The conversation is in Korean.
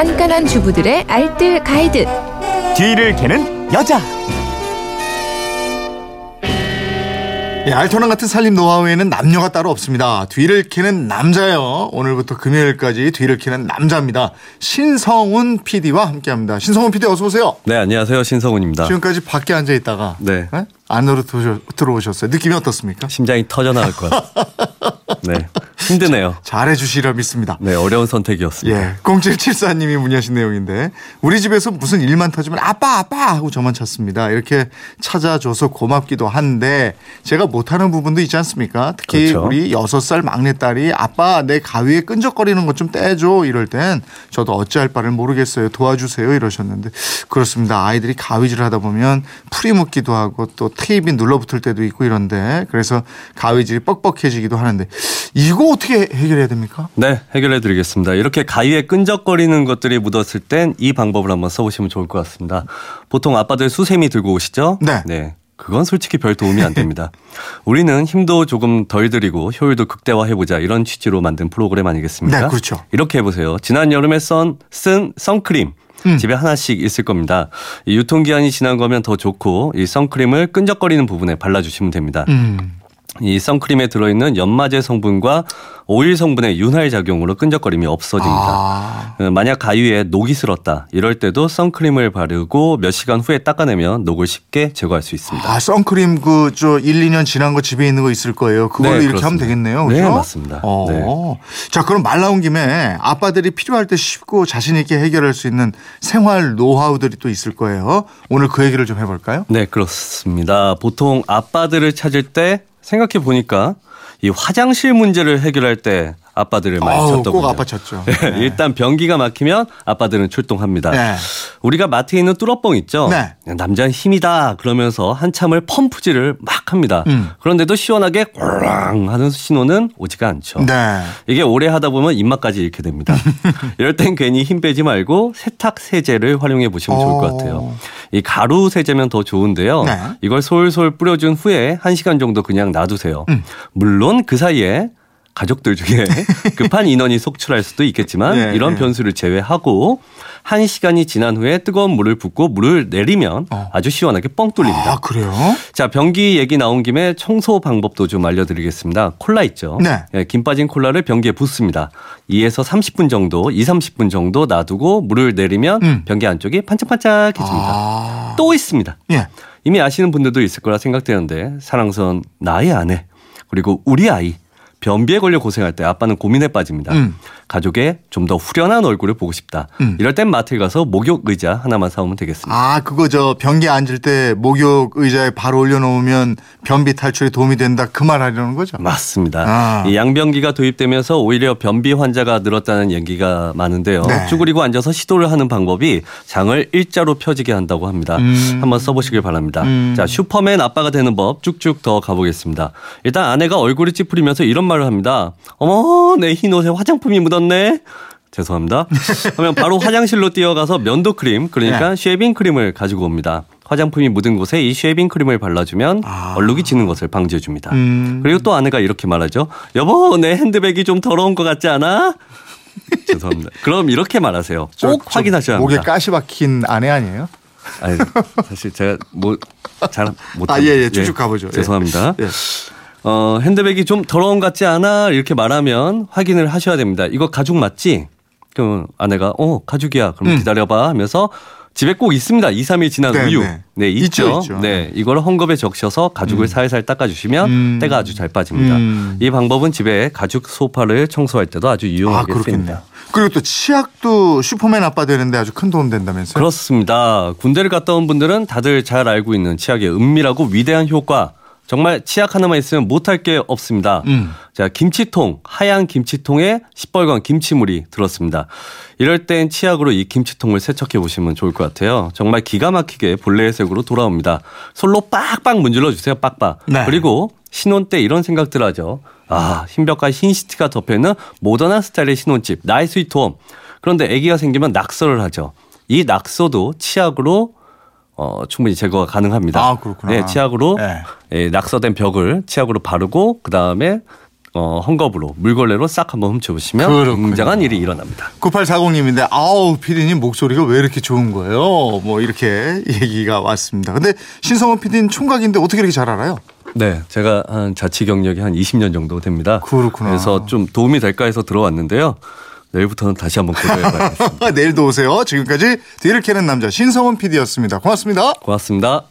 깐깐한 주부들의 알뜰 가이드. 뒤를 캐는 여자. 예, 알토란 같은 살림 노하우에는 남녀가 따로 없습니다. 뒤를 캐는 남자요. 오늘부터 금요일까지 뒤를 캐는 남자입니다. 신성훈 PD와 함께합니다. 신성훈 PD 어서 오세요. 네, 안녕하세요. 신성훈입니다. 지금까지 밖에 앉아 있다가 네. 예? 안으로 들어오셨어요. 느낌이 어떻습니까? 심장이 터져 나갈 거야. 네. 힘드네요. 잘해 주시리라 믿습니다. 네, 어려운 선택이었습니다. 예. 0774님이 문의하신 내용인데 우리 집에서 무슨 일만 터지면 아빠 아빠 하고 저만 찾습니다. 이렇게 찾아줘서 고맙기도 한데 제가 못하는 부분도 있지 않습니까? 특히 그렇죠. 우리 6살 막내딸이 아빠 내 가위에 끈적거리는 것 좀 떼줘 이럴 땐 저도 어찌할 바를 모르겠어요. 도와주세요 이러셨는데 그렇습니다. 아이들이 가위질 하다 보면 풀이 묻기도 하고 또 테이프 눌러붙을 때도 있고 이런데 그래서 가위질이 뻑뻑해지기도 하는데 이거 어떻게 해결해야 됩니까? 네, 해결해 드리겠습니다. 이렇게 가위에 끈적거리는 것들이 묻었을 땐 이 방법을 한번 써보시면 좋을 것 같습니다. 보통 아빠들 수세미 들고 오시죠? 네. 그건 솔직히 별 도움이 안 됩니다. 우리는 힘도 조금 덜 들이고 효율도 극대화해보자 이런 취지로 만든 프로그램 아니겠습니까? 네, 그렇죠. 이렇게 해보세요. 지난 여름에 썬, 쓴 선크림. 음. 집에 하나씩 있을 겁니다. 이 유통기한이 지난 거면 더 좋고 이 선크림을 끈적거리는 부분에 발라주시면 됩니다. 음. 이 선크림에 들어있는 연마제 성분과 오일 성분의 윤활 작용으로 끈적거림이 없어집니다. 아. 어, 만약 가위에 녹이 슬었다 이럴 때도 선크림을 바르고 몇 시간 후에 닦아내면 녹을 쉽게 제거할 수 있습니다. 아, 선크림 그 저 1, 2년 지난 거 집에 있는 거 있을 거예요. 그걸로 네, 이렇게 하면. 되겠네요. 네, 그죠? 맞습니다. 어. 네. 자, 그럼 말 나온 김에 아빠들이 필요할 때 쉽고 자신 있게 해결할 수 있는 생활 노하우들이 또 있을 거예요. 오늘 그 얘기를 좀 해볼까요? 네, 그렇습니다. 보통 아빠들을 찾을 때 생각해 보니까 이 화장실 문제를 해결할 때 아빠들을 많이 찾더군요. 꼭 아빠 찾죠. 네, 일단 변기가 막히면 아빠들은 출동합니다. 네. 우리가 마트에 있는 뚜러뻥 있죠. 네. 남자는 힘이다 그러면서 한참을 펌프질을 막 합니다. 음. 그런데도 시원하게 꽝 하는 신호는 오지가 않죠. 네. 이게 오래 하다 보면 입맛까지 잃게 됩니다. 이럴 땐 괜히 힘 빼지 말고 세탁 세제를 활용해 보시면 좋을 것 같아요. 어. 이 가루 세제면 더 좋은데요. 네. 이걸 솔솔 뿌려준 후에 1시간 정도 그냥 놔두세요. 음. 물론 그 사이에 가족들 중에 급한 인원이 속출할 수도 있겠지만 네, 이런 네. 변수를 제외하고 1시간이 지난 후에 뜨거운 물을 붓고 물을 내리면 어. 아주 시원하게 뻥 뚫립니다. 아, 그래요? 자, 변기 얘기 나온 김에 청소 방법도 좀 알려드리겠습니다. 콜라 있죠? 네. 예, 김 빠진 콜라를 변기에 붓습니다. 2에서 30분 정도, 2, 30분 정도 놔두고 물을 내리면 음. 변기 안쪽이 반짝반짝해집니다. 아. 또 있습니다. 예. 이미 아시는 분들도 있을 거라 생각되는데 사랑스러운 나의 아내 그리고 우리 아이 변비에 걸려 고생할 때 아빠는 고민에 빠집니다. 음. 가족의 좀 더 후련한 얼굴을 보고 싶다. 음. 이럴 땐 마트에 가서 목욕 의자 하나만 사오면 되겠습니다. 아, 그거 저 변기 앉을 때 목욕 의자에 바로 올려놓으면 변비 탈출에 도움이 된다. 그 말 하려는 거죠? 맞습니다. 아. 이 양변기가 도입되면서 오히려 변비 환자가 늘었다는 얘기가 많은데요. 네. 쭈그리고 앉아서 시도를 하는 방법이 장을 일자로 펴지게 한다고 합니다. 음. 한번 써보시길 바랍니다. 음. 자, 슈퍼맨 아빠가 되는 법 쭉쭉 더 가보겠습니다. 일단 아내가 얼굴을 찌푸리면서 이런 말을 합니다. 어머, 내 흰 옷에 화장품이 묻었 네. 죄송합니다. 그러면 바로 화장실로 뛰어가서 면도 크림, 그러니까 네. 쉐빙 크림을 가지고 옵니다. 화장품이 묻은 곳에 이 쉐빙 크림을 발라주면 아. 얼룩이 지는 것을 방지해 줍니다. 음. 그리고 또 아내가 이렇게 말하죠. 여보, 내 핸드백이 좀 더러운 것 같지 않아? 죄송합니다. 그럼 이렇게 말하세요. 저- 꼭저 확인하셔야 목에 합니다. 가시 박힌 아내 아니에요? 아니, 사실 제가 뭐 잘 못. 아, 예, 예. 쭉쭉 가보죠. 예. 죄송합니다. 예. 어, 핸드백이 좀 더러운 것 같지 않아? 이렇게 말하면 확인을 하셔야 됩니다. 이거 가죽 맞지? 그럼 아내가 어, 가죽이야. 그럼 음. 기다려봐 하면서 집에 꼭 있습니다. 2, 3일 지난 네, 우유. 네. 네, 있죠, 있죠. 있죠. 네, 이거를 헝겊에 적셔서 가죽을 살살 닦아주시면 음. 때가 아주 잘 빠집니다. 음. 이 방법은 집에 가죽 소파를 청소할 때도 아주 아, 유용하게 그렇겠네요. 쓰입니다. 그리고 또 치약도 슈퍼맨 아빠 되는데 아주 큰 도움 된다면서요? 그렇습니다. 군대를 갔다 온 분들은 다들 잘 알고 있는 치약의 은밀하고 위대한 효과. 정말 치약 하나만 있으면 못할 게 없습니다. 음. 자, 김치통, 하얀 김치통에 시뻘건 김치물이 들었습니다. 이럴 땐 치약으로 이 김치통을 세척해 보시면 좋을 것 같아요. 정말 기가 막히게 본래의 색으로 돌아옵니다. 솔로 빡빡 문질러 주세요, 빡빡. 네. 그리고 신혼 때 이런 생각들 하죠. 아, 흰벽과 흰 시트가 덮여있는 모던한 스타일의 신혼집, 나의 스위트홈. 그런데 아기가 생기면 낙서를 하죠. 이 낙서도 치약으로 어, 충분히 제거가 가능합니다. 아, 그렇구나. 네, 치약으로 네. 예, 낙서된 벽을 치약으로 바르고 그 다음에 어, 헝겊으로 물걸레로 싹 한번 훔쳐보시면 그렇군요. 굉장한 일이 일어납니다. 9840님인데 아우 피디님 목소리가 왜 이렇게 좋은 거예요? 뭐 이렇게 얘기가 왔습니다. 근데 신성원 피디는 총각인데 어떻게 이렇게 잘 알아요? 네, 제가 한 자치 경력이 한 20년 정도 됩니다. 그렇구나. 그래서 좀 도움이 될까 해서 들어왔는데요. 내일부터는 다시 한번 고려해봐야겠습니다. 내일도 오세요. 지금까지 뒤를 캐는 남자 신성원 PD였습니다. 고맙습니다. 고맙습니다.